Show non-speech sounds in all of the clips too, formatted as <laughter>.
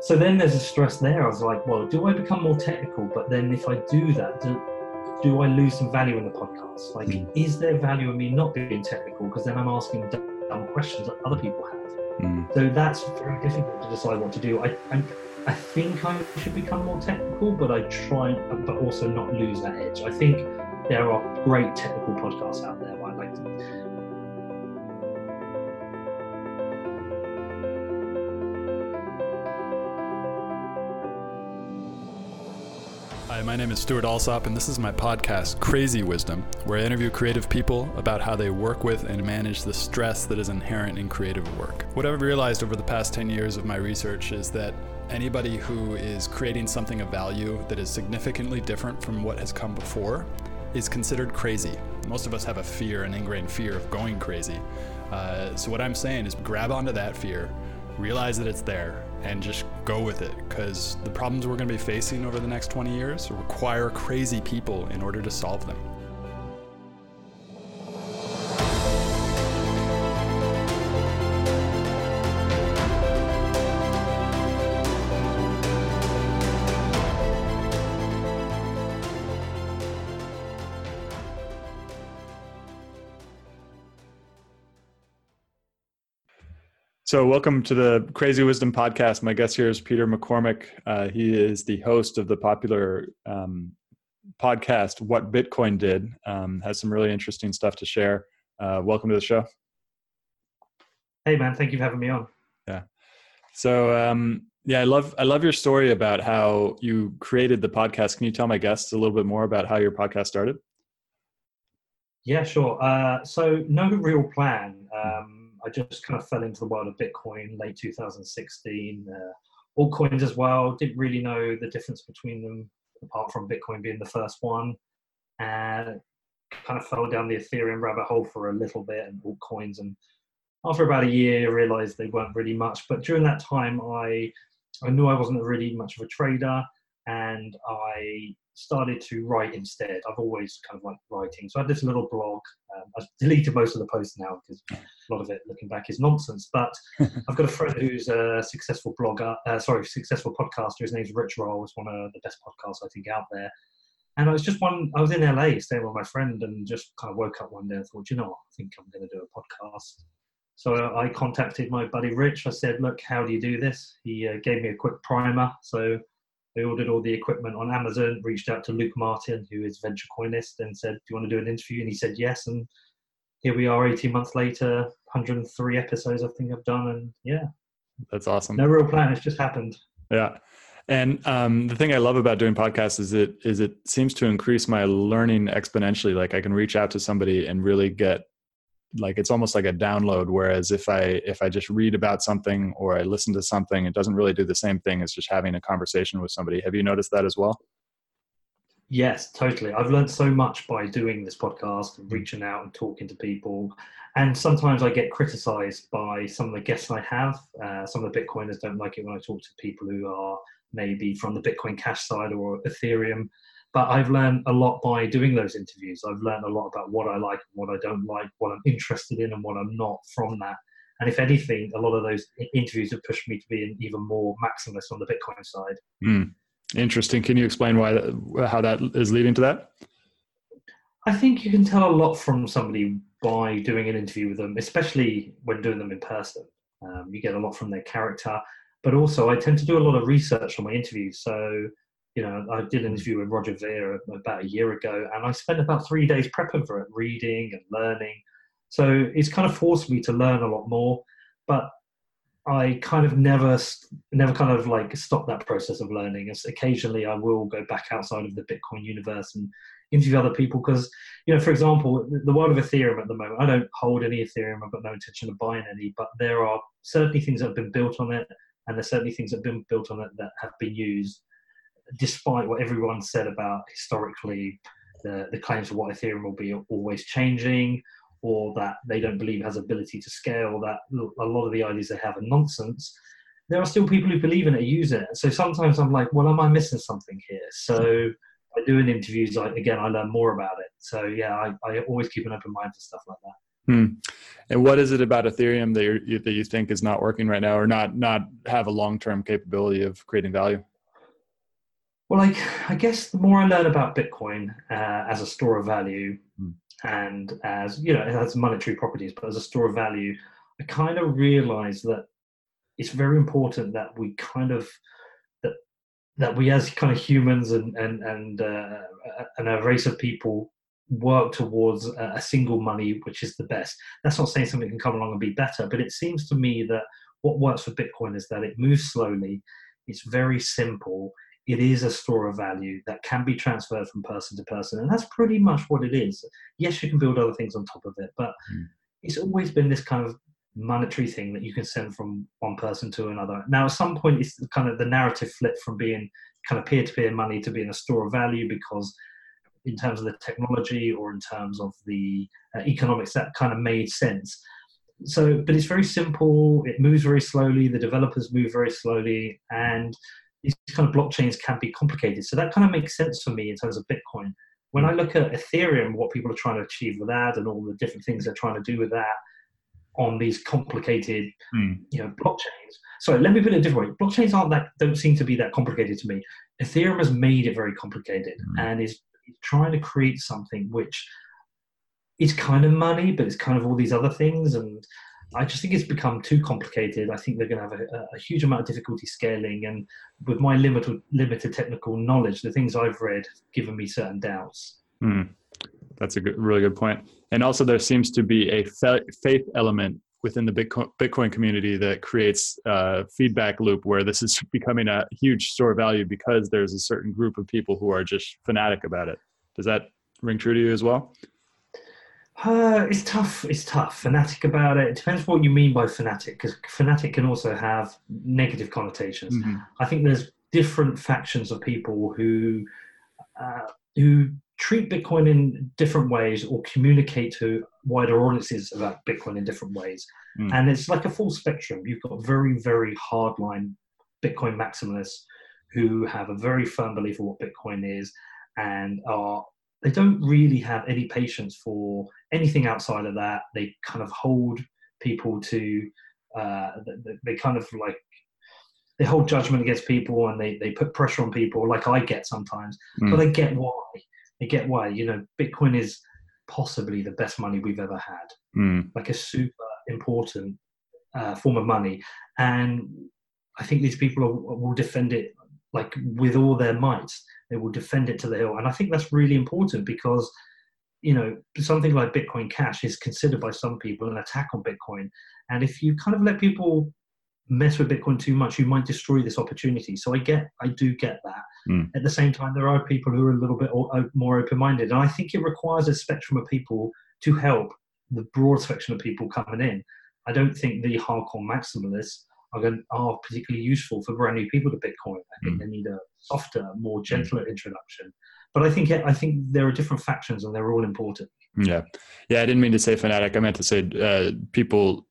so then there's a stress there. I was like, well, do I become more technical? But then if I do that, do, do I lose some value in the podcast? Like, mm. is there value in me not being technical? Because then I'm asking dumb questions that other people have. Mm. So that's very difficult to decide what to do. I, I, I think I should become more technical, but I try, but also not lose that edge. I think there are great technical podcasts out there. I like to my name is Stuart Alsop, and this is my podcast, Crazy Wisdom, where I interview creative people about how they work with and manage the stress that is inherent in creative work. What I've realized over the past 10 years of my research is that anybody who is creating something of value that is significantly different from what has come before is considered crazy. Most of us have a fear, an ingrained fear of going crazy. Uh, so, what I'm saying is grab onto that fear, realize that it's there, and just go with it because the problems we're going to be facing over the next 20 years require crazy people in order to solve them. So, welcome to the Crazy Wisdom podcast. My guest here is Peter McCormack. Uh, he is the host of the popular um, podcast "What Bitcoin Did." Um, has some really interesting stuff to share. Uh, welcome to the show. Hey, man! Thank you for having me on. Yeah. So, um, yeah, I love I love your story about how you created the podcast. Can you tell my guests a little bit more about how your podcast started? Yeah, sure. Uh, so, no real plan. Um, I just kind of fell into the world of Bitcoin late 2016. Uh, altcoins as well. Didn't really know the difference between them, apart from Bitcoin being the first one. And kind of fell down the Ethereum rabbit hole for a little bit and altcoins. And after about a year, realized they weren't really much. But during that time, I I knew I wasn't really much of a trader, and I started to write instead. I've always kind of liked writing. So I had this little blog. Um, I've deleted most of the posts now because a lot of it, looking back, is nonsense. But <laughs> I've got a friend who's a successful blogger, uh, sorry, successful podcaster. His name's Rich Roll. It's one of the best podcasts I think out there. And I was just one, I was in LA staying with my friend and just kind of woke up one day and thought, you know what, I think I'm going to do a podcast. So I contacted my buddy Rich. I said, look, how do you do this? He uh, gave me a quick primer. So they ordered all the equipment on Amazon, reached out to Luke Martin, who is VentureCoinist, and said, Do you want to do an interview? And he said yes. And here we are 18 months later, 103 episodes I think I've done. And yeah. That's awesome. No real plan. It's just happened. Yeah. And um, the thing I love about doing podcasts is it is it seems to increase my learning exponentially. Like I can reach out to somebody and really get like it's almost like a download whereas if i if i just read about something or i listen to something it doesn't really do the same thing as just having a conversation with somebody. Have you noticed that as well? Yes totally. I've learned so much by doing this podcast and reaching out and talking to people. And sometimes i get criticized by some of the guests i have. Uh, some of the bitcoiners don't like it when i talk to people who are maybe from the bitcoin cash side or ethereum but I've learned a lot by doing those interviews. I've learned a lot about what I like and what I don't like, what I'm interested in and what I'm not from that. And if anything, a lot of those interviews have pushed me to be an even more maximalist on the Bitcoin side. Mm. Interesting. Can you explain why that, how that is leading to that? I think you can tell a lot from somebody by doing an interview with them, especially when doing them in person. Um, you get a lot from their character, but also I tend to do a lot of research on my interviews. So you know, I did an hmm. interview with Roger Ver about a year ago, and I spent about three days prepping for it, reading and learning. So it's kind of forced me to learn a lot more, but I kind of never, never kind of like stop that process of learning. As occasionally, I will go back outside of the Bitcoin universe and interview other people because, you know, for example, the world of Ethereum at the moment, I don't hold any Ethereum. I've got no intention of buying any, but there are certainly things that have been built on it, and there's certainly things that have been built on it that have been used despite what everyone said about historically the, the claims of what Ethereum will be always changing, or that they don't believe has ability to scale, that a lot of the ideas they have are nonsense, there are still people who believe in it, use it. So sometimes I'm like, well, am I missing something here? So by doing interviews, I, again, I learn more about it. So yeah, I, I always keep an open mind for stuff like that. Hmm. And what is it about Ethereum that you that you think is not working right now, or not not have a long term capability of creating value? Well, like I guess the more I learn about Bitcoin uh, as a store of value, hmm. and as you know, it has monetary properties, but as a store of value, I kind of realize that it's very important that we kind of that that we as kind of humans and and and uh, and a race of people work towards a single money which is the best that's not saying something can come along and be better but it seems to me that what works for bitcoin is that it moves slowly it's very simple it is a store of value that can be transferred from person to person and that's pretty much what it is. Yes you can build other things on top of it but mm. it's always been this kind of monetary thing that you can send from one person to another. Now at some point it's kind of the narrative flip from being kind of peer-to-peer money to being a store of value because in terms of the technology or in terms of the uh, economics that kind of made sense. So but it's very simple. It moves very slowly. The developers move very slowly. And these kind of blockchains can be complicated so that kind of makes sense for me in terms of bitcoin when i look at ethereum what people are trying to achieve with that and all the different things they're trying to do with that on these complicated mm. you know blockchains so let me put it a different way blockchains aren't that don't seem to be that complicated to me ethereum has made it very complicated mm. and is trying to create something which is kind of money, but it's kind of all these other things. And I just think it's become too complicated. I think they're going to have a, a huge amount of difficulty scaling. And with my limited, limited technical knowledge, the things I've read given me certain doubts. Mm. That's a good, really good point. And also, there seems to be a faith element within the Bitcoin community that creates a feedback loop where this is becoming a huge store of value because there's a certain group of people who are just fanatic about it. Does that ring true to you as well? Uh, it's tough. It's tough. Fanatic about it. It depends what you mean by fanatic, because fanatic can also have negative connotations. Mm-hmm. I think there's different factions of people who uh, who treat Bitcoin in different ways or communicate to wider audiences about Bitcoin in different ways. Mm. And it's like a full spectrum. You've got very, very hardline Bitcoin maximalists who have a very firm belief of what Bitcoin is and are they don't really have any patience for anything outside of that. They kind of hold people to uh, they, kind of like they hold judgment against people and they, they put pressure on people like I get sometimes. Mm. But I get why. I get why. You know, Bitcoin is possibly the best money we've ever had. Mm. Like a super important uh, form of money, and I think these people are, will defend it like with all their might. They will defend it to the hill, and I think that's really important because you know something like Bitcoin Cash is considered by some people an attack on Bitcoin, and if you kind of let people mess with Bitcoin too much, you might destroy this opportunity. So I get, I do get that. Mm. At the same time, there are people who are a little bit more open-minded, and I think it requires a spectrum of people to help the broad spectrum of people coming in. I don't think the hardcore maximalists are, going, are particularly useful for brand new people to Bitcoin. I think mm. they need a softer, more gentler introduction. But I think I think there are different factions, and they're all important. Yeah, yeah. I didn't mean to say fanatic. I meant to say uh, people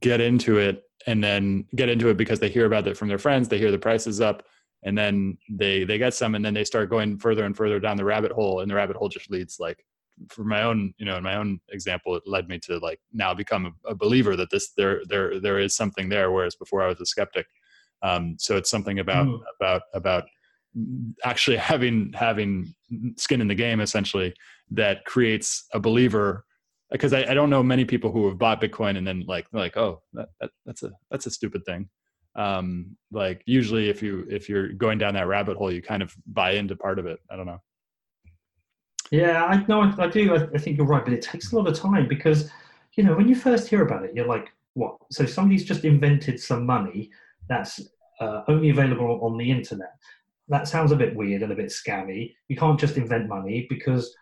get into it and then get into it because they hear about it from their friends they hear the prices up and then they they get some and then they start going further and further down the rabbit hole and the rabbit hole just leads like for my own you know in my own example it led me to like now become a, believer that this there there there is something there whereas before i was a skeptic um, so it's something about mm. about about actually having having skin in the game essentially that creates a believer because I, I, don't know many people who have bought Bitcoin and then like like oh that, that that's a that's a stupid thing. Um, like usually if you if you're going down that rabbit hole, you kind of buy into part of it. I don't know. Yeah, I know I, I do. I, I think you're right, but it takes a lot of time because you know when you first hear about it, you're like, what? So somebody's just invented some money that's uh, only available on the internet. That sounds a bit weird and a bit scammy. You can't just invent money because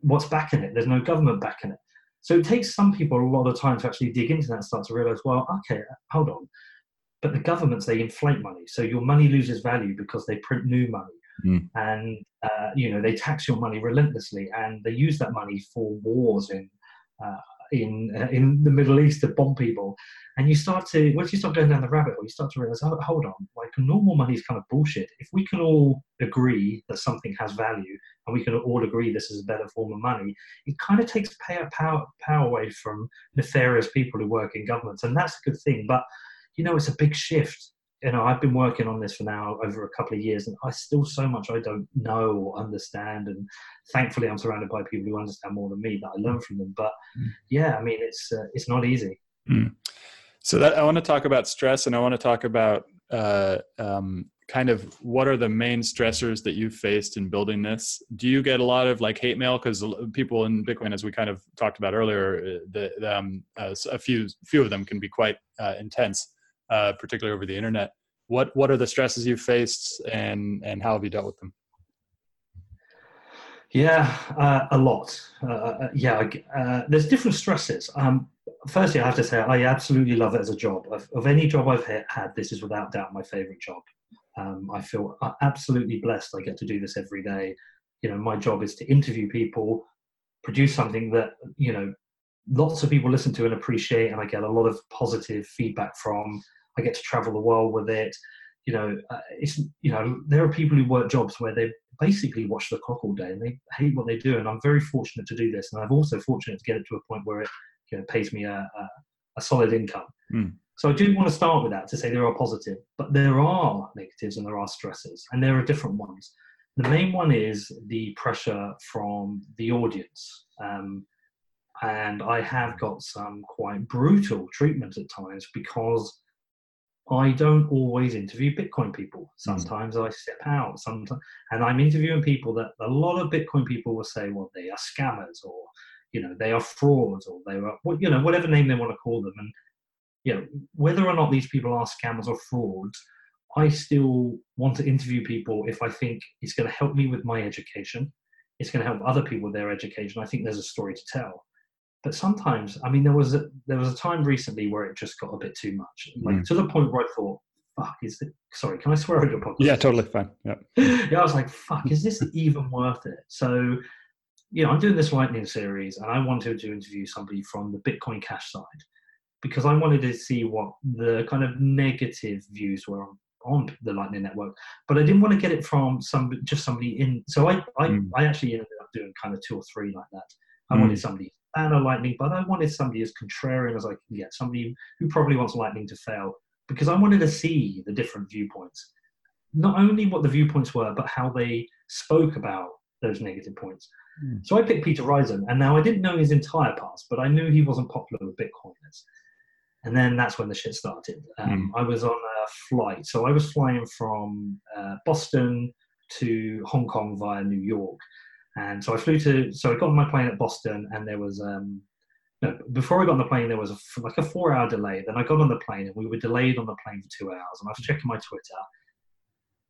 what's backing it? There's no government backing it. So it takes some people a lot of time to actually dig into that and start to realize, well, okay, hold on. But the governments, they inflate money. So your money loses value because they print new money. Mm. And, uh, you know, they tax your money relentlessly and they use that money for wars in, uh, in, uh, in the Middle East to bomb people. And you start to, once you start going down the rabbit hole, you start to realize, oh, hold on, like normal money is kind of bullshit. If we can all agree that something has value, and we can all agree this is a better form of money, it kind of takes power, power, power away from nefarious people who work in governments. And that's a good thing. But, you know, it's a big shift. You know, I've been working on this for now over a couple of years, and I still so much I don't know or understand. And thankfully, I'm surrounded by people who understand more than me that I learn from them. But mm. yeah, I mean, it's uh, it's not easy. Mm. So that I want to talk about stress, and I want to talk about uh, um, kind of what are the main stressors that you've faced in building this do you get a lot of like hate mail because people in bitcoin as we kind of talked about earlier uh, the, the um, uh, a few few of them can be quite uh, intense uh, particularly over the internet what what are the stresses you've faced and and how have you dealt with them yeah uh, a lot uh, yeah there's different stresses um, firstly i have to say i absolutely love it as a job of, of any job i've had this is without doubt my favorite job um, I feel absolutely blessed. I get to do this every day. You know, my job is to interview people, produce something that you know lots of people listen to and appreciate, and I get a lot of positive feedback from. I get to travel the world with it. You know, uh, it's you know there are people who work jobs where they basically watch the clock all day and they hate what they do. And I'm very fortunate to do this, and I'm also fortunate to get it to a point where it you know pays me a, a, a solid income. Mm. So I do want to start with that to say there are positive, but there are negatives and there are stresses, and there are different ones. The main one is the pressure from the audience. Um, and I have got some quite brutal treatment at times because I don't always interview Bitcoin people. Hmm. Sometimes mm. I step out, sometimes, and I'm interviewing people that a lot of Bitcoin people will say, well, they are scammers or you know they are frauds or they are you know whatever name they want to call them. And you know, whether or not these people are scammers or frauds, I still want to interview people if I think it's going to help me with my education. It's going to help other people with their education. I think there's a story to tell. But sometimes, I mean, there was a there was a time recently where it just got a bit too much, like mm. to the point where I thought, "Fuck, is it?" Sorry, can I swear on your podcast? Yeah, totally fine. Yeah, <laughs> yeah. I was like, "Fuck, is this <laughs> even worth it?" So, you know, I'm doing this lightning series, and I wanted to interview somebody from the Bitcoin Cash side because I wanted to see what the kind of negative views were on, on the Lightning Network, but I didn't want to get it from some just somebody in. So I I, mm. I actually ended up doing kind of two or three like that. I mm. wanted somebody fan of Lightning, but I wanted somebody as contrarian as I can get, somebody who probably wants Lightning to fail, because I wanted to see the different viewpoints, not only what the viewpoints were, but how they spoke about those negative points. Mm. So I picked Peter Rizun, and now I didn't know his entire past, but I knew he wasn't popular with Bitcoiners and then that's when the shit started. Um, mm. I was on a flight, so I was flying from uh, Boston to Hong Kong via New York, and so I flew to. So I got on my plane at Boston, and there was um, no, before I got on the plane, there was a, like a four-hour delay. Then I got on the plane, and we were delayed on the plane for two hours. And I was checking my Twitter,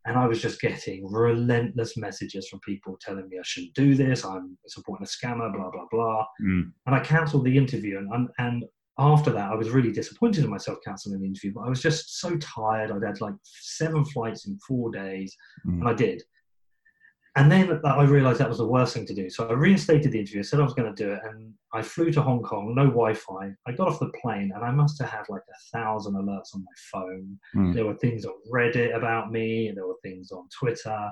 and I was just getting relentless messages from people telling me I shouldn't do this. I'm supporting a scammer, blah blah blah. Mm. And I cancelled the interview, and and after that, I was really disappointed in myself cancelling the interview, but I was just so tired. I'd had like seven flights in four days, mm. and I did. And then I realized that was the worst thing to do. So I reinstated the interview, said I was going to do it, and I flew to Hong Kong, no Wi Fi. I got off the plane, and I must have had like a thousand alerts on my phone. Mm. There were things on Reddit about me, and there were things on Twitter.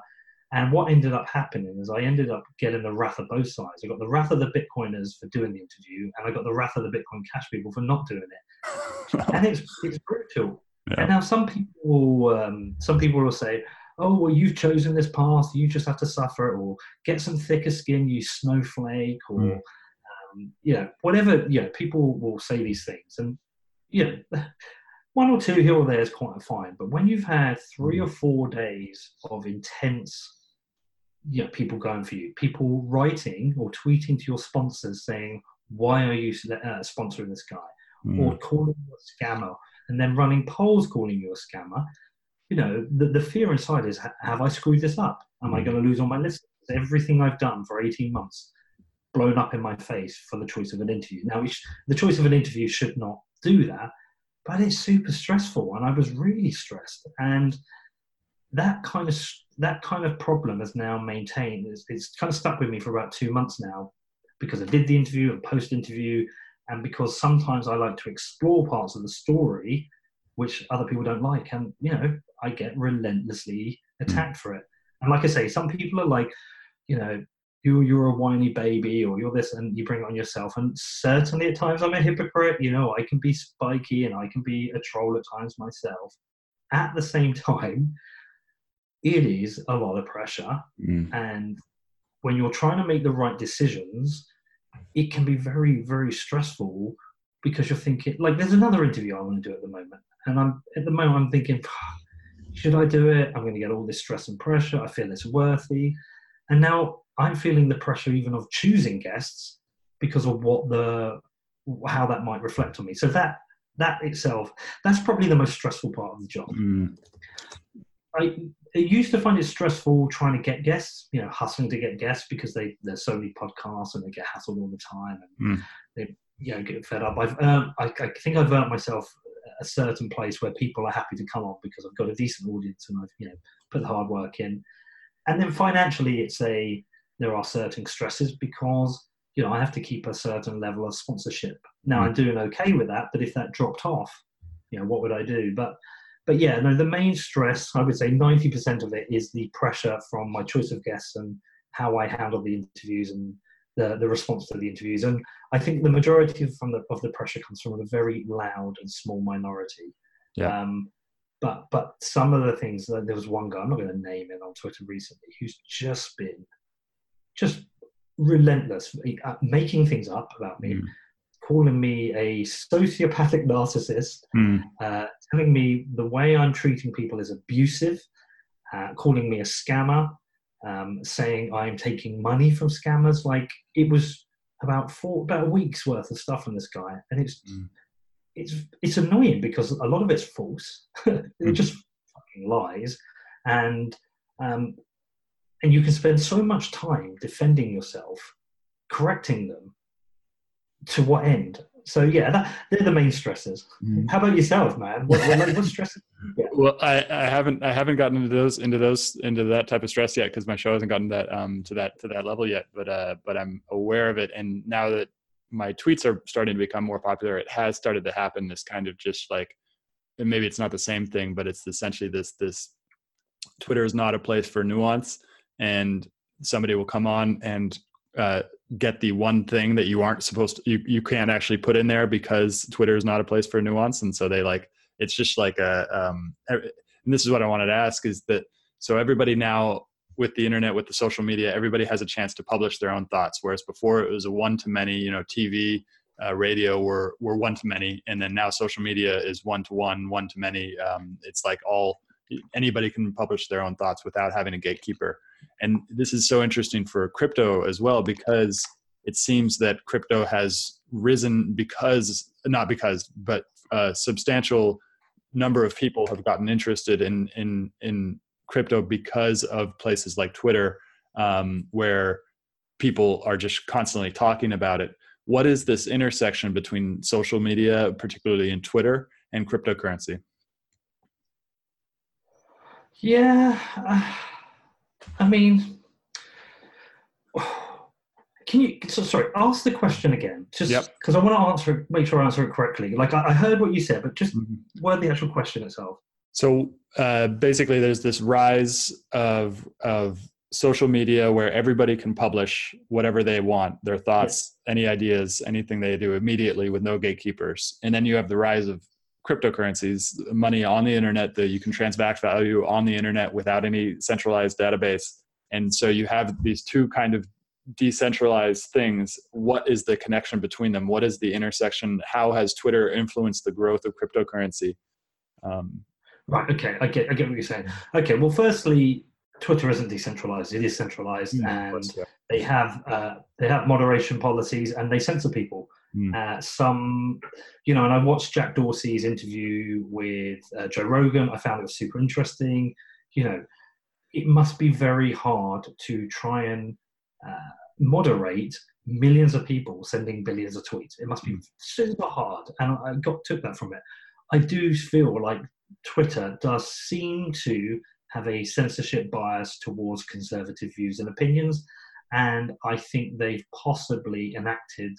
And what ended up happening is I ended up getting the wrath of both sides. I got the wrath of the Bitcoiners for doing the interview, and I got the wrath of the Bitcoin Cash people for not doing it. <laughs> and it's it's brutal. Yeah. And now some people, um, some people will say, "Oh, well, you've chosen this path. You just have to suffer or get some thicker skin, you snowflake, or mm. um, you know, whatever." You know, people will say these things, and you know. <laughs> One or two here or there is quite fine, but when you've had three hmm. or four days of intense you know, people going for you, people writing or tweeting to your sponsors saying, why are you uh, sponsoring this guy? Mm. Or calling you a scammer and then running polls calling you a scammer. You know, the, the fear inside is, have I screwed this up? Am mm. I hmm. going to lose all my listeners? Everything I've done for 18 months blown up in my face for the choice of an interview. Now, the choice of an interview should not do that, but it's super stressful. And I was really stressed. And that kind of that kind of problem has now maintained. It's, it's kind of stuck with me for about two months now because I did the interview and post interview, and because sometimes I like to explore parts of the story which other people don't like, and you know I get relentlessly attacked for it. And like I say, some people are like, you know, you're, you're a whiny baby or you're this and you bring it on yourself. And certainly at times I'm a hypocrite. You know, I can be spiky and I can be a troll at times myself. At the same <laughs> time, it is a lot of pressure. Mm. And when you're trying to make the right decisions, it can be very, very stressful because you're thinking, like, there's another interview I want to do at the moment. And I'm at the moment, I'm thinking, should I do it? I'm going to get all this stress and pressure. I feel it's worthy. And now I'm feeling the pressure even of choosing guests because of what the how that might reflect on me. So that that itself, that's probably the most stressful part of the job. Mm. I, I used to find it stressful trying to get guests, you know, hustling to get guests because they there's so many podcasts and they get hassled all the time and mm. they you know get fed up. I've um, I, I think I've earned myself a certain place where people are happy to come on because I've got a decent audience and I've you know put the hard work in. And then financially, it's a there are certain stresses because you know I have to keep a certain level of sponsorship. Now mm. I'm doing okay with that, but if that dropped off, you know what would I do? But but yeah, no, the main stress I would say 90% of it is the pressure from my choice of guests and how I handle the interviews and the, the response to the interviews. And I think the majority of, from the, of the pressure comes from a very loud and small minority. Yeah. Um, but but some of the things there was one guy I'm not going to name it on Twitter recently who's just been just relentless, uh, making things up about me, mm. calling me a sociopathic narcissist, mm. uh, telling me the way I'm treating people is abusive, uh, calling me a scammer, um, saying I'm taking money from scammers. Like it was about four, about a week's worth of stuff from this guy, and it's mm. it's it's annoying because a lot of it's false. <laughs> it mm. just fucking lies, and um, and you can spend so much time defending yourself, correcting them. To what end? So yeah, that, they're the main stressors. Mm. How about yourself, man? What, what, what <laughs> stresses? Yeah. Well, I, I haven't I haven't gotten into those into those into that type of stress yet because my show hasn't gotten that um to that to that level yet. But uh, but I'm aware of it, and now that my tweets are starting to become more popular, it has started to happen. This kind of just like, and maybe it's not the same thing, but it's essentially this this Twitter is not a place for nuance and somebody will come on and uh, get the one thing that you aren't supposed to you, you can't actually put in there because twitter is not a place for nuance. And so they like it's just like a um, and this is what i wanted to ask is that so everybody now with the internet with the social media everybody has a chance to publish their own thoughts. Whereas before it was a one to many you know tv uh, radio were were one to many. And then now social media is one to one one to many. Um, it's like all anybody can publish their own thoughts without having a gatekeeper. And this is so interesting for crypto as well because it seems that crypto has risen because not because but a substantial number of people have gotten interested in in in crypto because of places like twitter um, where people are just constantly talking about it. What is this intersection between social media particularly in twitter and cryptocurrency yeah I mean, can you? So, sorry, ask the question again, just because yep. I want to answer, make sure I answer it correctly. Like I, I heard what you said, but just mm-hmm. word the actual question itself. So uh, basically, there's this rise of of social media where everybody can publish whatever they want, their thoughts, any ideas, anything they do immediately with no gatekeepers. And then you have the rise of cryptocurrencies, money on the internet that you can transact value on the internet without any centralized database. And so you have these two kind of decentralized things. What is the connection between them? What is the intersection? How has Twitter influenced the growth of cryptocurrency? Um, right. Okay. I get. I get what you're saying. Okay. Well, firstly, Twitter isn't decentralized; it is centralized, mm, and course, yeah. they have uh, they have moderation policies and they censor people. Mm. Uh, some, you know, and I watched Jack Dorsey's interview with uh, Joe Rogan. I found it super interesting. You know, it must be very hard to try and uh, moderate millions of people sending billions of tweets. It must be mm. super hard, and I got took that from it. I do feel like Twitter does seem to have a censorship bias towards conservative views and opinions, and I think they've possibly enacted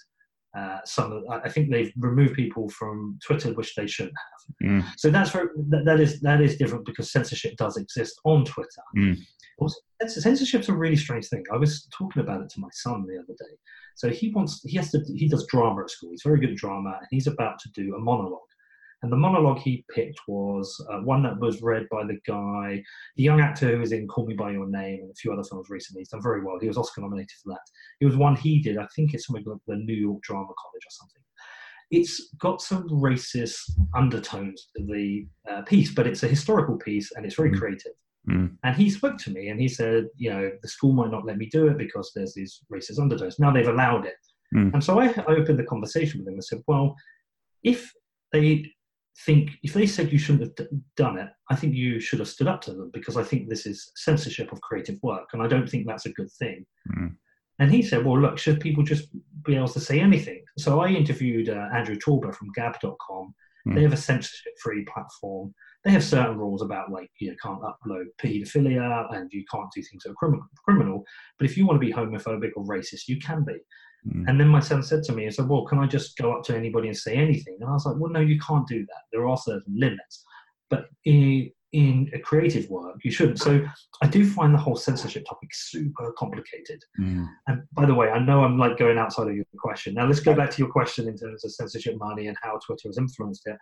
uh, some of, I think they've removed people from Twitter which they shouldn't have. Mm. So that's very, that, that is that is different because censorship does exist on Twitter. Mm. Also, censorship's a really strange thing. I was talking about it to my son the other day. So he wants, he has to, he does drama at school. He's very good at drama, and he's about to do a monologue. And the monologue he picked was uh, one that was read by the guy, the young actor who was in Call Me By Your Name and a few other films recently. He's done very well. He was Oscar nominated for that. It was one he did. I think it's something like the New York Drama College or something. It's got some racist undertones to the uh, piece, but it's a historical piece and it's very mm. creative. Mm. And he spoke to me and he said, you know, the school might not let me do it because there's these racist undertones. Now they've allowed it. Mm. And so I, I opened the conversation with him and said, well, if they think if they said you shouldn't have done it, I think you should have stood up to them because I think this is censorship of creative work, and I don't think that's a good thing. Mm. And he said, "Well, look, should people just be able to say anything?" So I interviewed uh, Andrew Torba from Gab.com. Mm. They have a censorship-free platform. They have certain rules about like you can't upload paedophilia and you can't do things that are criminal. criminal. But if you want to be homophobic or racist, you can be. Mm. And then my son said to me, he said, Well, can I just go up to anybody and say anything? And I was like, Well, no, you can't do that. There are certain limits. But in, in a creative work, you shouldn't. So I do find the whole censorship topic super complicated. Mm. And by the way, I know I'm like going outside of your question. Now let's go back to your question in terms of censorship money and how Twitter has influenced it.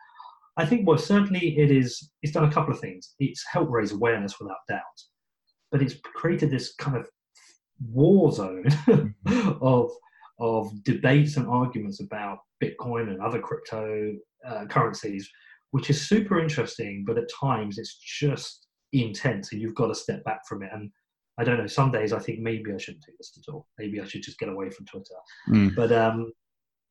I think well certainly it is it's done a couple of things. It's helped raise awareness without doubt. But it's created this kind of war zone <laughs> mm-hmm. of of debates and arguments about Bitcoin and other crypto uh, currencies, which is super interesting, but at times it's just intense and you've got to step back from it. And I don't know, some days I think maybe I shouldn't do this at all. Maybe I should just get away from Twitter. Mm. But, um,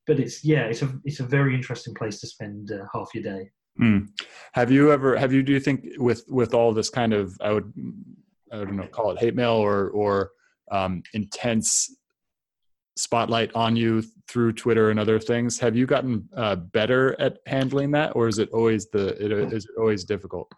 but it's, yeah, it's a, it's a very interesting place to spend uh, half your day. Mm. Have you ever, have you, do you think with, with all this kind of, I would, I don't know, call it hate mail or, or um, intense spotlight on you through Twitter and other things. Have you gotten uh, better at handling that, or is it always the it, is it always difficult?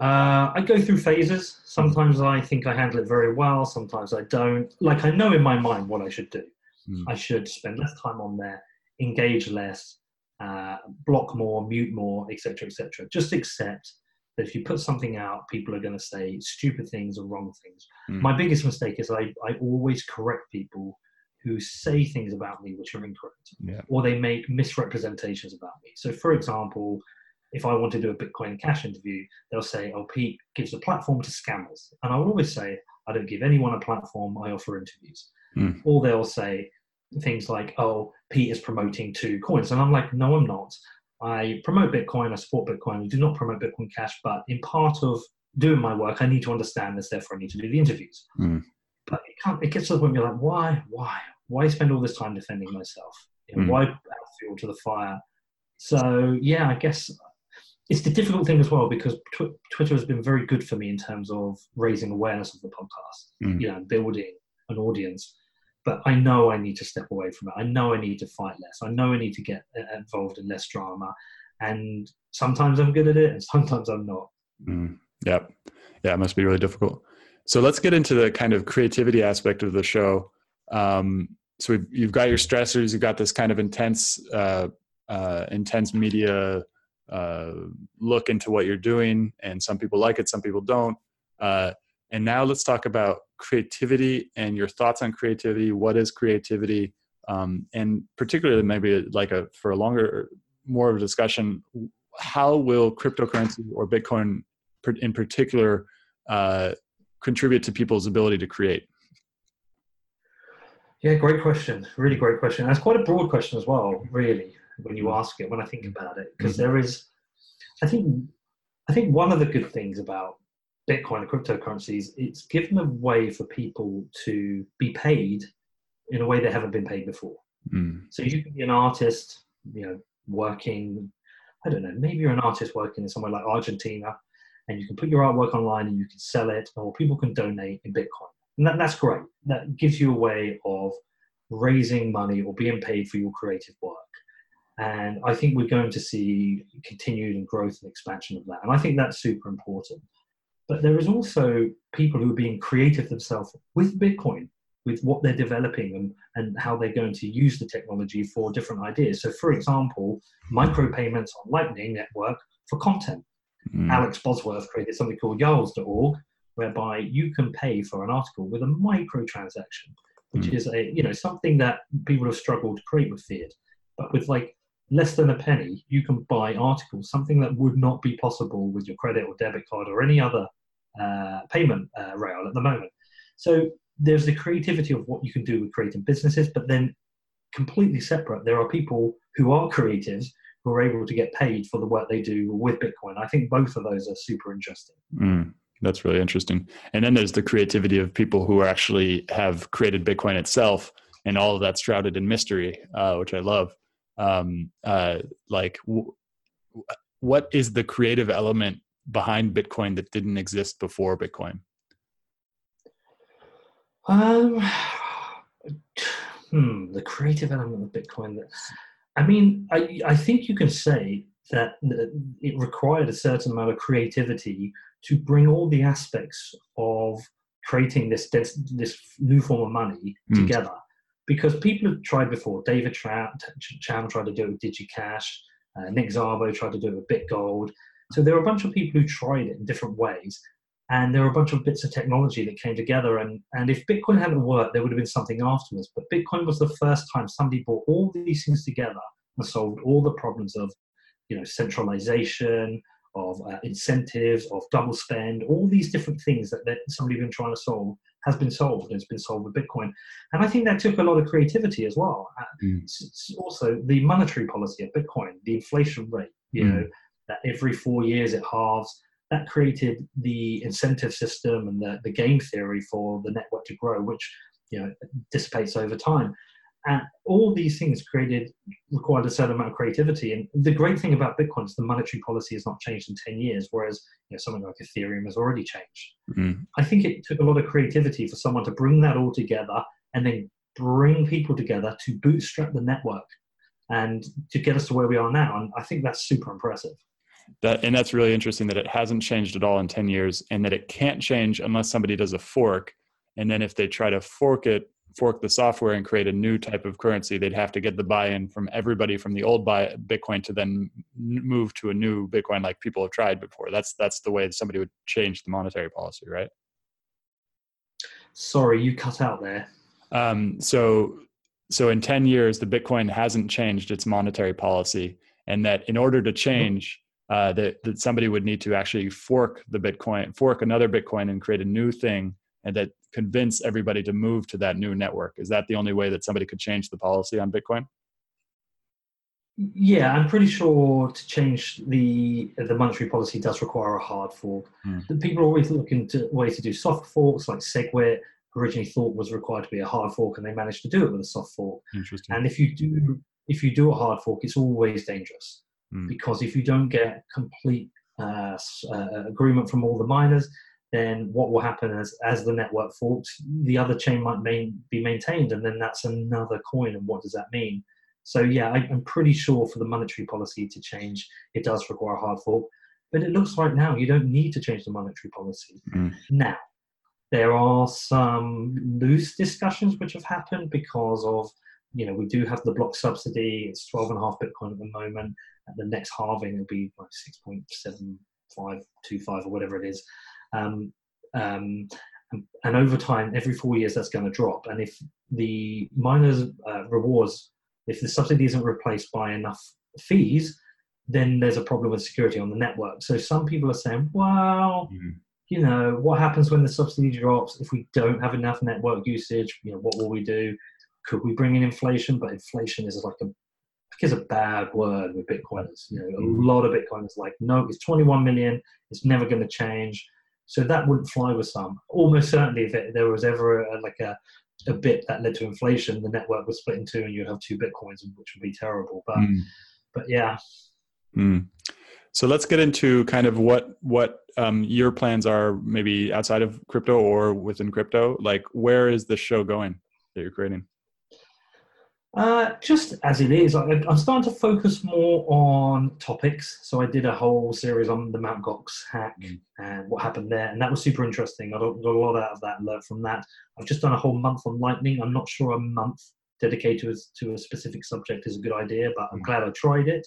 Uh, I go through phases. Sometimes I think I handle it very well. Sometimes I don't. Like I know in my mind what I should do. Mm. I should spend less time on there, engage less, uh, block more, mute more, etc., etc. Just accept that if you put something out, people are going to say stupid things or wrong things. Mm. My biggest mistake is I, I always correct people who say things about me which are incorrect, yeah. or they make misrepresentations about me. So, for example, if I want to do a Bitcoin Cash interview, they'll say, "Oh, Pete gives a platform to scammers," and I will always say, "I don't give anyone a platform. I offer interviews." Mm. Or they'll say things like, "Oh, Pete is promoting two coins," and I'm like, "No, I'm not. I promote Bitcoin, I support Bitcoin, I do not promote Bitcoin Cash, but in part of doing my work, I need to understand this, therefore I need to do the interviews. Mm. But it, can't, it gets to the point where you're like, why, why, why spend all this time defending myself? You know, mm. Why fuel to the fire? So yeah, I guess it's the difficult thing as well because tw- Twitter has been very good for me in terms of raising awareness of the podcast, mm. you know, building an audience but I know I need to step away from it. I know I need to fight less. I know I need to get uh, involved in less drama. And sometimes I'm good at it, and <laughs> sometimes I'm not. Mm, yeah, yeah, it must be really difficult. So let's get into the kind of creativity aspect of the show. Um, so you've got your stressors, you've got this kind of intense, uh, uh, intense media uh, look into what you're doing, and some people like it, some people don't. Uh, and now let's talk about creativity and your thoughts on creativity. What is creativity? Um, and particularly maybe like a for a longer, more of a discussion. How will cryptocurrency or Bitcoin in particular uh, contribute to people's ability to create? Yeah, great question. Really great question. That's quite a broad question as well, really, when you ask it, when I think about it, because mm-hmm. is, I think, I think one of the good things about Bitcoin and cryptocurrencies, it's given a way for people to be paid in a way they haven't been paid before. Mm. So you can be an artist, you know, working, I don't know, maybe you're an artist working in somewhere like Argentina and you can put your artwork online and you can sell it or people can donate in Bitcoin. And that, that's great. That gives you a way of raising money or being paid for your creative work. And I think we're going to see continued growth and expansion of that. And I think that's super important. But there is also people who are being creative themselves with Bitcoin, with what they're developing and, and how they're going to use the technology for different ideas. So, for example, micropayments on Lightning Network for content. Mm. Alex Bosworth created something called Yalls.org, whereby you can pay for an article with a microtransaction, which mm. is a you know something that people have struggled to create with fiat, but with like less than a penny, you can buy articles, something that would not be possible with your credit or debit card or any other uh, payment uh, rail at the moment. So there's the creativity of what you can do with creating businesses, but then completely separate, there are people who are creatives who are able to get paid for the work they do with Bitcoin. I think both of those are super interesting. Mm, that's really interesting. And then there's the creativity of people who actually have created Bitcoin itself, and all of that's shrouded in mystery, uh, which I love. Um, uh, like, w- what is the creative element behind Bitcoin that didn't exist before Bitcoin? Um, hmm, the creative element of Bitcoin. That, I mean, I, I think you can say that it required a certain amount of creativity to bring all the aspects of creating this this, this new form of money mm. together. Because people have tried before. David Chaum tried to do it with DigiCash. Uh, Nick Szabo tried to do it with BitGold. So there were a bunch of people who tried it in different ways and there were a bunch of bits of technology that came together and, and if bitcoin hadn't worked there would have been something afterwards but bitcoin was the first time somebody brought all these things together and solved all the problems of you know centralization of uh, incentives of double spend all these different things that, that somebody been trying to solve has been solved and it's been solved with bitcoin and i think that took a lot of creativity as well uh, mm. it's also the monetary policy of bitcoin the inflation rate you mm. know that every four years it halves that created the incentive system and the, the game theory for the network to grow, which you know dissipates over time. And all these things created required a certain amount of creativity. And the great thing about Bitcoin is the monetary policy has not changed in 10 years, whereas you know, something like Ethereum has already changed. Mm-hmm. I think it took a lot of creativity for someone to bring that all together and then bring people together to bootstrap the network and to get us to where we are now. And I think that's super impressive that and that's really interesting that it hasn't changed at all in 10 years and that it can't change unless somebody does a fork. And then if they try to fork it fork the software and create a new type of currency they'd have to get the buy-in from everybody from the old buy bitcoin to then move to a new bitcoin like people have tried before. That's that's the way somebody would change the monetary policy right? Sorry you cut out there. Um, so so in 10 years the bitcoin hasn't changed its monetary policy and that in order to change uh, that that somebody would need to actually fork the Bitcoin, fork another Bitcoin, and create a new thing, and that convince everybody to move to that new network. Is that the only way that somebody could change the policy on Bitcoin? Yeah, I'm pretty sure to change the the monetary policy does require a hard fork. Mm. People are always looking to ways to do soft forks, like SegWit originally thought was required to be a hard fork, and they managed to do it with a soft fork. Interesting. And if you do if you do a hard fork, it's always dangerous mm. because if you don't get complete uh, uh, agreement from all the miners, then what will happen is as the network forks, the other chain might main, be maintained, and then that's another coin. And what does that mean? So yeah, I, am pretty sure for the monetary policy to change, it does require a hard fork. But it looks like now you don't need to change the monetary policy. Mm. Now, there are some loose discussions which have happened because of, you know, we do have the block subsidy. It's 12 and a half Bitcoin at the moment. At the next halving it'll be like 6.7525 or whatever it is. Um, um, and, over time every four years that's going to drop. And if the miners uh, rewards if the subsidy isn't replaced by enough fees then there's a problem with security on the network. So some people are saying well mm-hmm. you know what happens when the subsidy drops? If we don't have enough network usage you know what will we do could we bring in inflation but inflation is like a is a bad word with Bitcoiners. You know, a mm. lot of Bitcoiners like, no, it's 21 million. It's never going to change. So that wouldn't fly with some. Almost certainly, if it, there was ever a, like a, a bit that led to inflation, the network was split in two, and you'd have two bitcoins, which would be terrible. But mm. but yeah. Mm. So let's get into kind of what what um, your plans are, maybe outside of crypto or within crypto. Like, where is the show going that you're creating? Uh, just as it is, I, am starting to focus more on topics. So I did a whole series on the Mt. Gox hack mm. and what happened there, and that was super interesting. I got a lot out of that, learned from that. I've just done a whole month on Lightning. I'm not sure a month dedicated to a, to a specific subject is a good idea, but I'm mm. glad I tried it.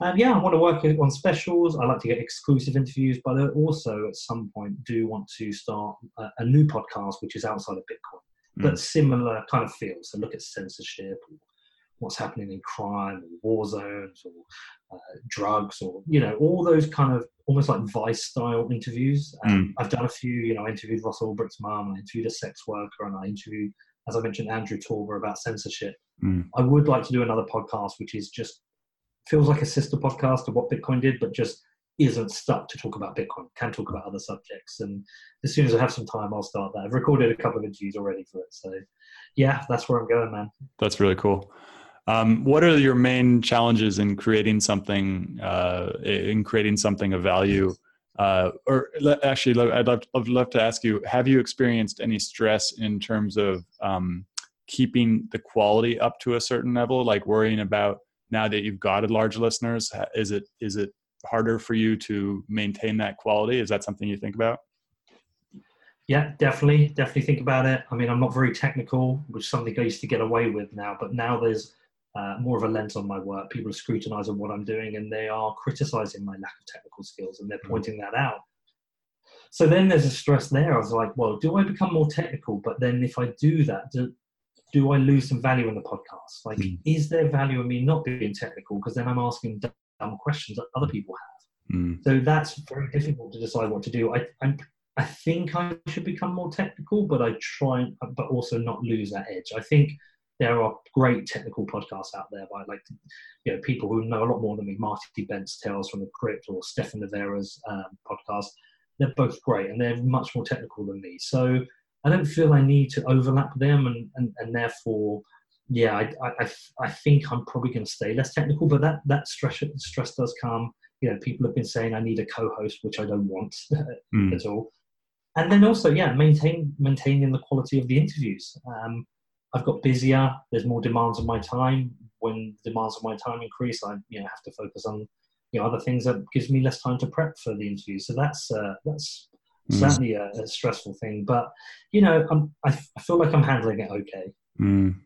And yeah, I want to work on specials. I like to get exclusive interviews, but I also at some point do want to start a, a new podcast, which is outside of Bitcoin, mm. but similar kind of feel. So look at censorship, or what's happening in crime, or war zones, or uh, drugs, or you know, all those kind of almost like Vice style interviews. Um, mm. I've done a few. You know, I interviewed Ross Ulbricht's mum, I interviewed a sex worker, and I interviewed, as I mentioned, Andrew Torba about censorship. Mm. I would like to do another podcast, which is just feels like a sister podcast of what Bitcoin did, but just isn't stuck to talk about Bitcoin. Can talk about other subjects. And as soon as I have some time, I'll start that. I've recorded a couple of interviews already for it. So yeah, that's where I'm going, man. That's really cool. Um, what are your main challenges in creating something, uh, in creating something of value? Uh, or actually, I'd love, I'd love to ask you: Have you experienced any stress in terms of um, keeping the quality up to a certain level, like worrying about now that you've got a large listeners is it is it harder for you to maintain that quality is that something you think about yeah definitely definitely think about it i mean i'm not very technical which is something i used to get away with now but now there's uh, more of a lens on my work people are scrutinizing what i'm doing and they are criticizing my lack of technical skills and they're mm. pointing that out so then there's a stress there i was like well do i become more technical but then if i do that do, do I lose some value in the podcast? Like, mm. is there value in me not being technical? Because then I'm asking questions that other people have. Mm. So that's very difficult to decide what to do. I, I'm, I think I should become more technical, but I try, but also not lose that edge. I think there are great technical podcasts out there by like, you know, people who know a lot more than me. Marty Bent's Tales from the Crypt or Stefan Livera's um, podcast. They're both great and they're much more technical than me. So I don't feel I need to overlap them, and and, and therefore, yeah, I, I I think I'm probably going to stay less technical. But that that stress stress does come. You know, people have been saying I need a co-host, which I don't want <laughs> mm. at all. And then also, yeah, maintain maintaining the quality of the interviews. Um, I've got busier. There's more demands on my time. When demands on my time increase, I you know have to focus on you know other things that gives me less time to prep for the interview. So that's uh, that's mm. certainly a, a, stressful thing. But you know, I'm, I, I feel like I'm handling it okay. Mm.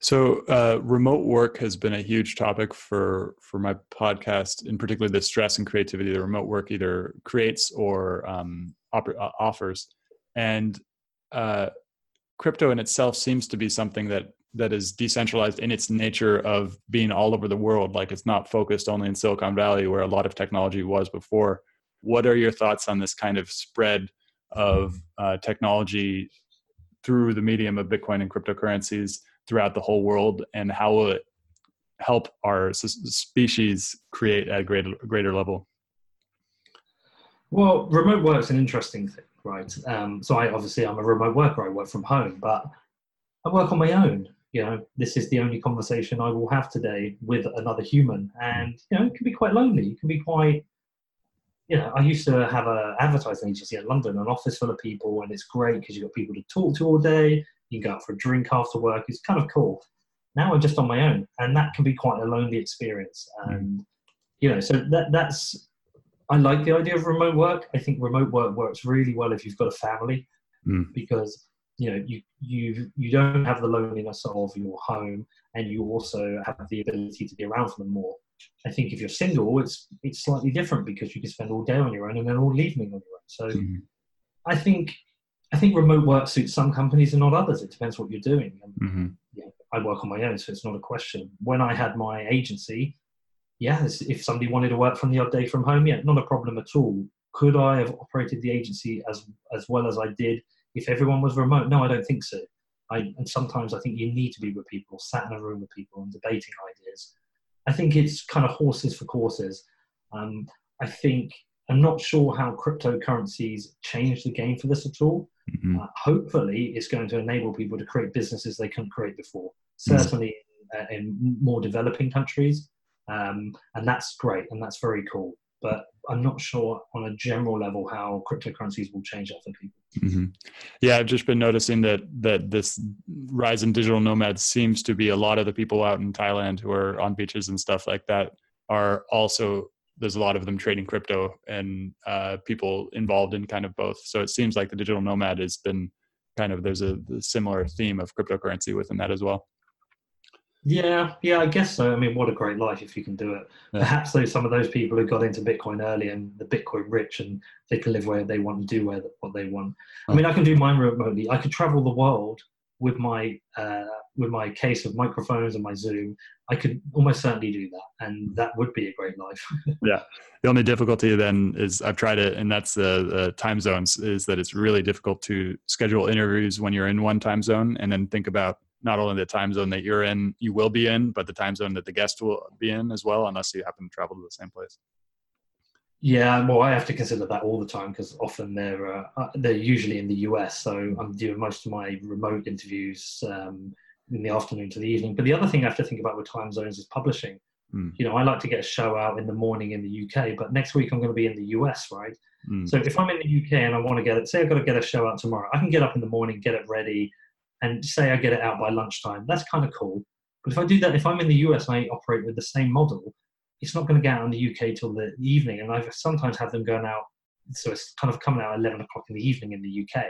So, uh, remote work has been a huge topic for for my podcast, in particular the stress and creativity that remote work either creates or um, uh, offers. And uh, crypto in itself seems to be something that that is decentralized in its nature of being all over the world. Like it's not focused only in Silicon Valley, where a lot of technology was before what are your thoughts on this kind of spread of uh, technology through the medium of Bitcoin and cryptocurrencies throughout the whole world, and how will it help our species create at a greater, greater level? Well, remote work is an interesting thing, right? Um, so I obviously I'm a remote worker. I work from home, but I work on my own. You know, this is the only conversation I will have today with another human, and you know, it can be quite lonely. It can be quite you know, I used to have an advertising agency in London, an office full of people, and it's great because you've got people to talk to all day. You can go out for a drink after work. It's kind of cool. Now I'm just on my own, and that can be quite a lonely experience. Mm. And you know, so that that's I like the idea of remote work. I think remote work works really well if you've got a family, mm. because you know you you you don't have the loneliness of your home, and you also have the ability to be around for them more. I think if you're single, it's it's slightly different because you can spend all day on your own and then all evening on your own. So mm-hmm. I think I think remote work suits some companies and not others. It depends what you're doing. And, mm-hmm. yeah, I work on my own, so it's not a question. When I had my agency, yeah, if somebody wanted to work from the odd day from home, yeah, not a problem at all. Could I have operated the agency as as well as I did if everyone was remote? No, I don't think so. I, and sometimes I think you need to be with people, sat in a room with people and debating ideas I think it's kind of horses for courses. Um, I think I'm not sure how cryptocurrencies change the game for this at all. Mm-hmm. Uh, hopefully, it's going to enable people to create businesses they couldn't create before. Certainly, mm-hmm. uh, in more developing countries, um, and that's great and that's very cool. But I'm not sure on a general level how cryptocurrencies will change that for people. Mm-hmm. Yeah, I've just been noticing that that this rise in digital nomads seems to be a lot of the people out in Thailand who are on beaches and stuff like that are also there's a lot of them trading crypto and uh, people involved in kind of both. So it seems like the digital nomad has been kind of there's a, similar theme of cryptocurrency within that as well. Yeah, yeah, I guess so. I mean, what a great life if you can do it. Yeah. Perhaps those some of those people who got into Bitcoin early and the Bitcoin rich and they can live where they want and do where what they want. I mean, I can do mine remotely. I could travel the world with my uh, with my case of microphones and my Zoom, I could almost certainly do that, and that would be a great life. <laughs> yeah. The only difficulty then is I've tried it, and that's the, the, time zones. Is that it's really difficult to schedule interviews when you're in one time zone, and then think about not only the time zone that you're in, you will be in, but the time zone that the guest will be in as well, unless you happen to travel to the same place. Yeah, well, I have to consider that all the time because often they're uh, uh, they're usually in the US, so I'm doing most of my remote interviews um, in the afternoon to the evening. But the other thing I have to think about with time zones is publishing. Mm. You know, I like to get a show out in the morning in the UK, but next week I'm going to be in the US, right? Mm. So if I'm in the UK and I want to get it, say I've got to get a show out tomorrow, I can get up in the morning, get it ready, and say I get it out by lunchtime. That's kind of cool. But if I do that, if I'm in the US and I operate with the same model, it's not going to get out in the UK till the evening. And I've sometimes had them going out, so it's kind of coming out 11 o'clock in the evening in the UK.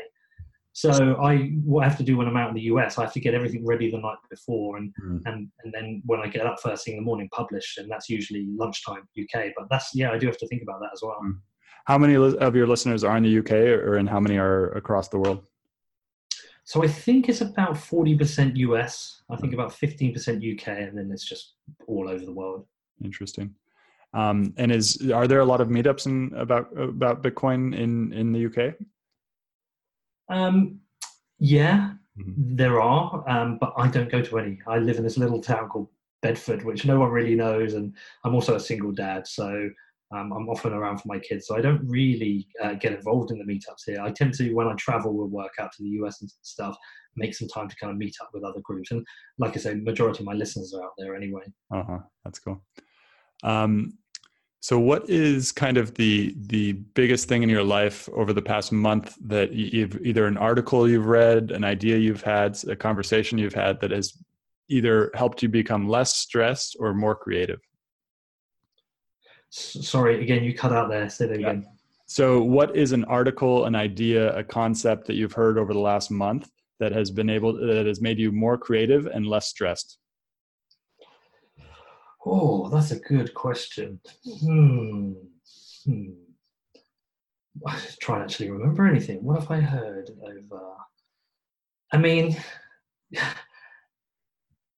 So I, what I have to do when I'm out in the US, I have to get everything ready the night before, and mm. and and then when I get up first thing in the morning, publish, and that's usually lunchtime UK. But that's yeah, I do have to think about that as well. Mm. How many of your listeners are in the UK, or and how many are across the world? So I think it's about 40% US. I think about 15% UK, and then it's just all over the world. Interesting. Um, and is are there a lot of meetups in about about Bitcoin in in the UK? Um, yeah, mm-hmm. there are, um, but I don't go to any. I live in this little town called Bedford, which no one really knows, and I'm also a single dad, so um, I'm often around for my kids. So I don't really uh, get involved in the meetups here. I tend to, when I travel with work out to the US and stuff, make some time to kind of meet up with other groups. And like I say, majority of my listeners are out there anyway. Uh huh. That's cool. Um, so, what is kind of the the biggest thing in your life over the past month that you've either an article you've read, an idea you've had, a conversation you've had that has either helped you become less stressed or more creative? Sorry, again, you cut out there. Say that yeah. again. So, what is an article, an idea, a concept that you've heard over the last month that has been able that has made you more creative and less stressed? Oh, that's a good question. Hmm. Hmm. I try and actually remember anything. What have I heard over? I mean, <sighs>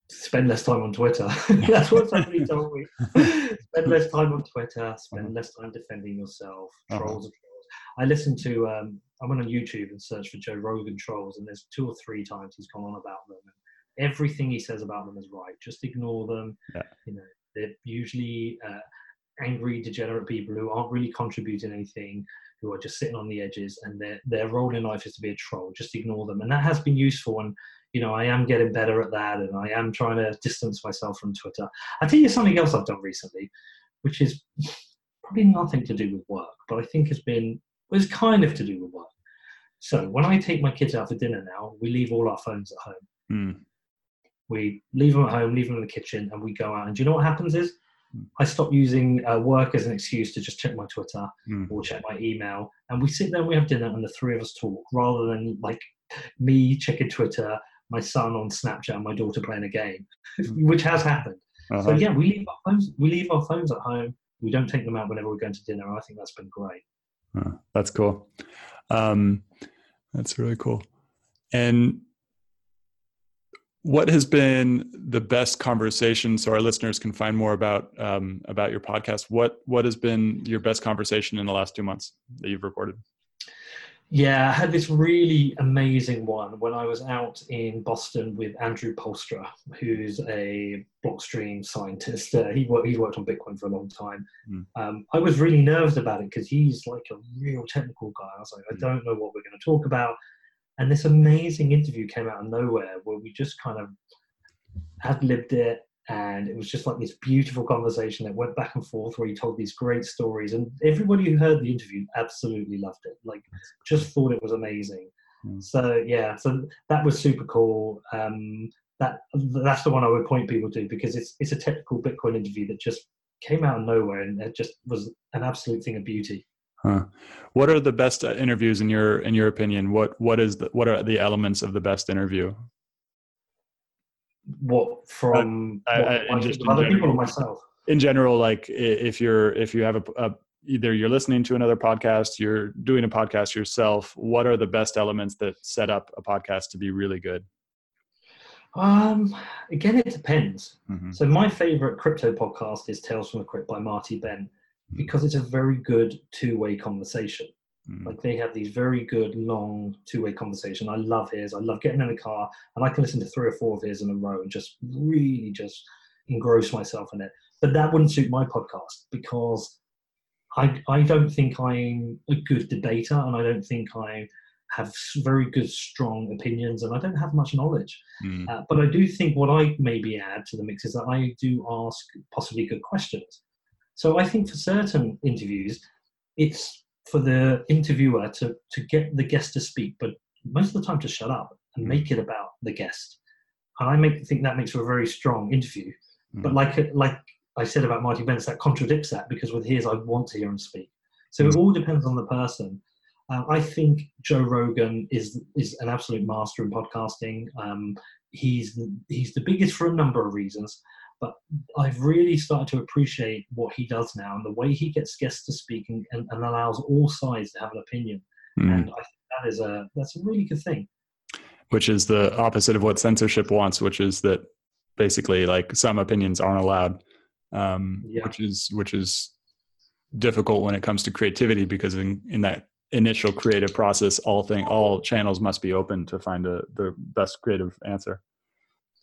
spend less time on Twitter. <laughs> That's what somebody <laughs> told me. <laughs> spend less time on Twitter. Spend uh-huh. less time defending yourself. Uh-huh. Trolls uh-huh. trolls. I listen to. Um, I went on YouTube and searched for Joe Rogan trolls, and there's two or three times he's gone on about them. And everything he says about them is right. Just ignore them. Yeah. You know, they're usually uh, angry, degenerate people who aren't really contributing anything, who are just sitting on the edges, and their their role in life is to be a troll. Just ignore them, and that has been useful. And you know, I am getting better at that, and I am trying to distance myself from Twitter. I tell you something else I've done recently, which is probably nothing to do with work, but I think has been was kind of to do with work. So when I take my kids out for dinner now, we leave all our phones at home. Mm. We leave them at home, leave them in the kitchen, and we go out. And do you know what happens is hmm. I stop using uh, work as an excuse to just check my Twitter mm. or check my email. And we sit there and we have dinner and the three of us talk rather than like me checking Twitter, my son on Snapchat, and my daughter playing a game, hmm. <laughs> which has happened. Uh-huh. So yeah, we leave our phones. We leave our phones at home. We don't take them out whenever we're going to dinner. I think that's been great. That's cool. Um, that's really cool. And what has been the best conversation so our listeners can find more about um, about your podcast what what has been your best conversation in the last two months that you've recorded? Yeah i had this really amazing one when i was out in boston with Andrew Poelstra who's a blockstream scientist. Uh, he, worked, he worked on bitcoin for a long time. Mm. um, i was really nervous about it because he's like a real technical guy. I was like i hmm. don't know what we're going to talk about and this amazing interview came out of nowhere where we just kind of had lived it. And it was just like this beautiful conversation that went back and forth where he told these great stories. And everybody who heard the interview absolutely loved it. Like, just thought it was amazing. Mm. So, yeah, so that was super cool. Um, that That's the one I would point people to because it's, it's a technical Bitcoin interview that just came out of nowhere and it just was an absolute thing of beauty. Huh. What are the best uh, interviews in your in your opinion? What what is the what are the elements of the best interview? what from I- what, I- just other people or myself? in general like if you're if you have a, a either you're listening to another podcast you're doing a podcast yourself what are the best elements that set up a podcast to be really good Um, again, it depends. Mhm. So my favorite crypto podcast is Tales from the Crypt by Marty Bent because it's a very good two-way conversation. Mhm. Like they have these very good long two-way conversation. I love his. I love getting in the car and I can listen to three or four of his in a row and just really just engross myself in it. But that wouldn't suit my podcast because I I don't think I'm a good debater and I don't think I have very good strong opinions and I don't have much knowledge. Mm. Uh, but I do think what I maybe add to the mix is that I do ask possibly good questions. So I think for certain interviews, it's for the interviewer to, to get the guest to speak, but most of the time to shut up and make it about the guest. And I make think that makes for a very strong interview. But Mhm. like like I said about Marty Bent's, that contradicts that because with his, I want to hear him speak. So it all depends on the person. Uh, I think Joe Rogan is is an absolute master in podcasting. Um, he's the, he's the biggest for a number of reasons, but I've really started to appreciate what he does now and the way he gets guests to speak and, and, and allows all sides to have an opinion. Mhm. And I think that is a that's a really good thing. which is the opposite of what censorship wants which is that basically like some opinions aren't allowed um, Yeah. which is which is difficult when it comes to creativity because in, in that initial creative process all thing all channels must be open to find a, the best creative answer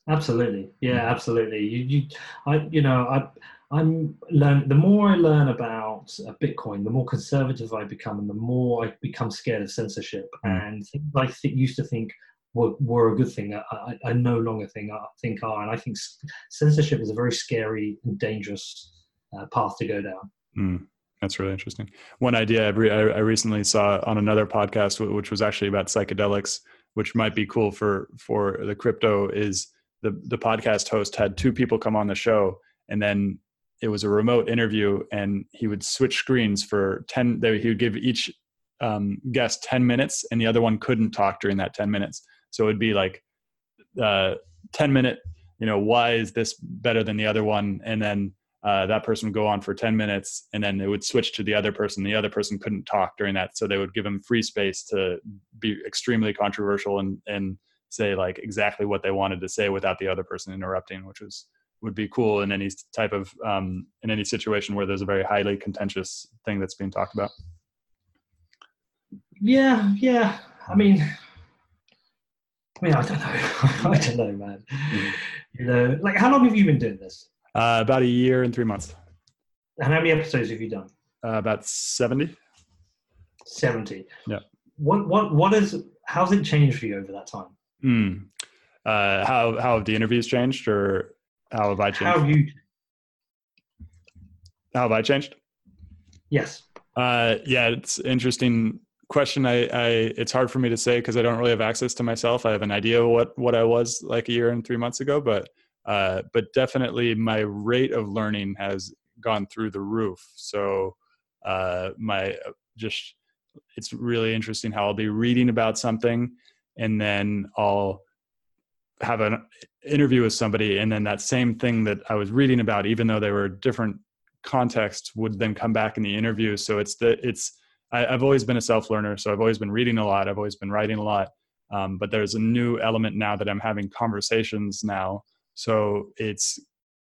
Absolutely, yeah, absolutely. You, you, I, you know, I, I'm learn. The more I learn about uh, Bitcoin, the more conservative I become, and the more I become scared of censorship. Mm. And things I th- used to think were, were a good thing, I, I, I no longer think uh, think are. And I think censorship is a very scary and dangerous uh, path to go down. Mm, that's really interesting. One idea I, re- I I recently saw on another podcast, which was actually about psychedelics, which might be cool for for the crypto, is the the podcast host had two people come on the show, and then it was a remote interview, and he would switch screens for ten. They, he would give each um, guest ten minutes, and the other one couldn't talk during that ten minutes. So it'd be like uh, ten minute. You know, why is this better than the other one? And then uh, that person would go on for 10 minutes and then it would switch to the other person the other person couldn't talk during that so they would give him free space to be extremely controversial and and say like exactly what they wanted to say without the other person interrupting which was would be cool in any type of um, in any situation where there's a very highly contentious thing that's being talked about Yeah, yeah. I mean, I mean, I don't know. <laughs> I don't know, man. You know, like, how long have you been doing this? uh, about a year and three months And how many episodes have you done? uh, about 70 70 Yeah. what what what is how's it changed for you over that time mm. uh, how how have the interviews changed or how have i changed how have you how have i changed yes Uh, yeah, it's interesting question. I, I it's hard for me to say because I don't really have access to myself. I have an idea of what what I was like a year and three months ago, but uh, but definitely my rate of learning has gone through the roof. So uh, my just it's really interesting how I'll be reading about something and then I'll have an interview with somebody and then that same thing that I was reading about, even though they were different contexts, would then come back in the interview. So it's the it's I, I've always been a self learner, so I've always been reading a lot. I've always been writing a lot. Um, but there's a new element now that I'm having conversations now. So it's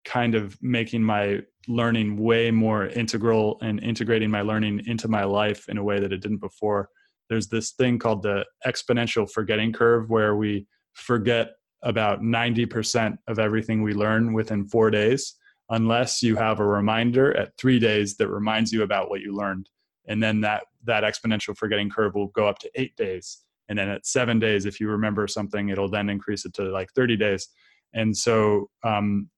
kind of making my learning way more integral and integrating my learning into my life in a way that it didn't before. There's this thing called the exponential forgetting curve where we forget about 90% of everything we learn within four days, unless you have a reminder at three days that reminds you about what you learned. And then that, that exponential forgetting curve will go up to eight days. And then at seven days, if you remember something, it'll then increase it to like 30 days. And so, um,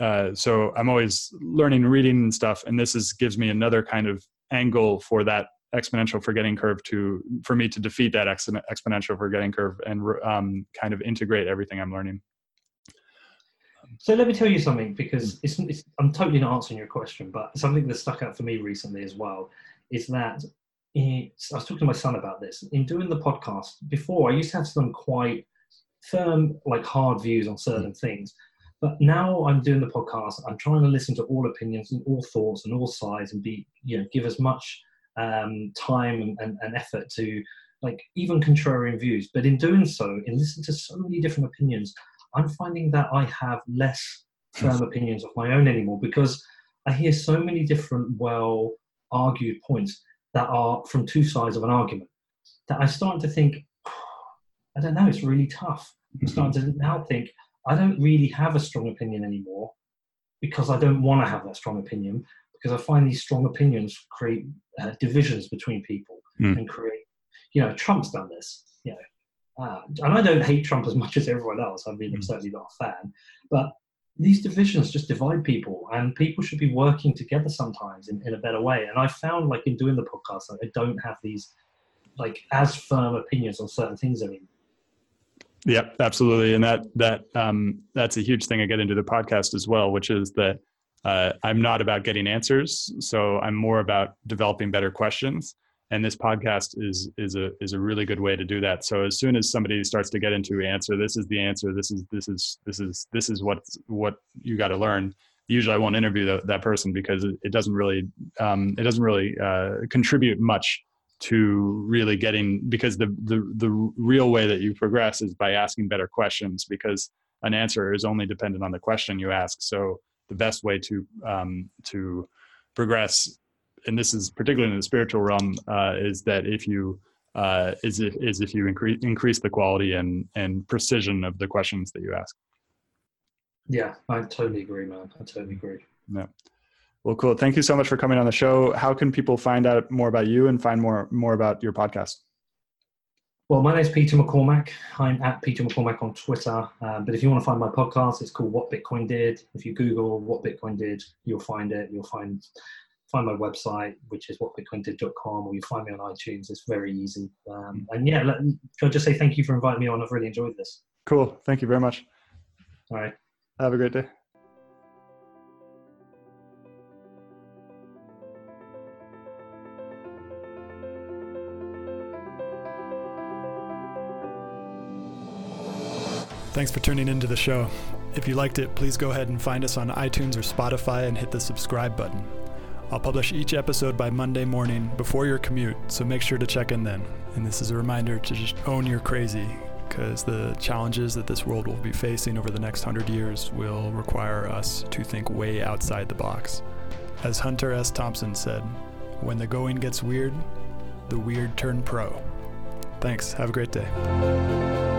uh, so I'm always learning, reading and stuff, and this is gives me another kind of angle for that exponential forgetting curve to for me to defeat that ex- exponential forgetting curve and um, kind of integrate everything I'm learning. so let me tell you something because it's, it's i'm totally not answering your question but something that stuck out for me recently as well is that it's, i was talking to my son about this in doing the podcast before i used to have some quite firm, like hard views on certain things. But now I'm doing the podcast. I'm trying to listen to all opinions and all thoughts and all sides, and be you know give as much um, time and, and, effort to like even contrarian views. But in doing so, in listening to so many different opinions, I'm finding that I have less firm opinions of my own anymore because I hear so many different well argued points that are from two sides of an argument that I start to think, <sighs> I don't know, it's really tough. I'm starting to now think I don't really have a strong opinion anymore because I don't want to have that strong opinion because I find these strong opinions create uh, divisions between people mm. and create, you know, Trump's done this, you know, uh, and I don't hate Trump as much as everyone else. I mean, I'm mm. certainly not a fan, but these divisions just divide people, and people should be working together sometimes in, in a better way. And I found, like in doing the podcast, like, I don't have these like as firm opinions on certain things anymore. Yep, absolutely, and that that um, that's a huge thing I get into the podcast as well, which is that uh, I'm not about getting answers, so I'm more about developing better questions. And this podcast is is a is a really good way to do that. So as soon as somebody starts to get into answer, this is the answer. This is this is this is this is what what you got to learn. Usually, I won't interview the, that person because it, doesn't really um, it doesn't really uh, contribute much to really getting because the, the the real way that you progress is by asking better questions because an answer is only dependent on the question you ask so the best way to um, to progress and this is particularly in the spiritual realm uh, is that if you uh, is if, is if you increase increase the quality and and precision of the questions that you ask yeah i totally agree man i totally agree yeah well, cool. Thank you so much for coming on the show. How can people find out more about you and find more more about your podcast? Well, my name is Peter McCormack. I'm at Peter McCormack on Twitter. Um, but if you want to find my podcast, it's called What Bitcoin Did. If you Google What Bitcoin Did, you'll find it. You'll find find my website, which is whatbitcoindid.com, or you find me on iTunes. It's very easy. Um, and yeah, let, can I just say thank you for inviting me on? I've really enjoyed this. Cool. Thank you very much. All right. Have a great day. Thanks for tuning into the show. If you liked it, please go ahead and find us on iTunes or Spotify and hit the subscribe button. I'll publish each episode by Monday morning before your commute, so make sure to check in then. And this is a reminder to just own your crazy, because the challenges that this world will be facing over the next hundred years will require us to think way outside the box. As Hunter S. Thompson said, when the going gets weird, the weird turn pro. Thanks. Have a great day.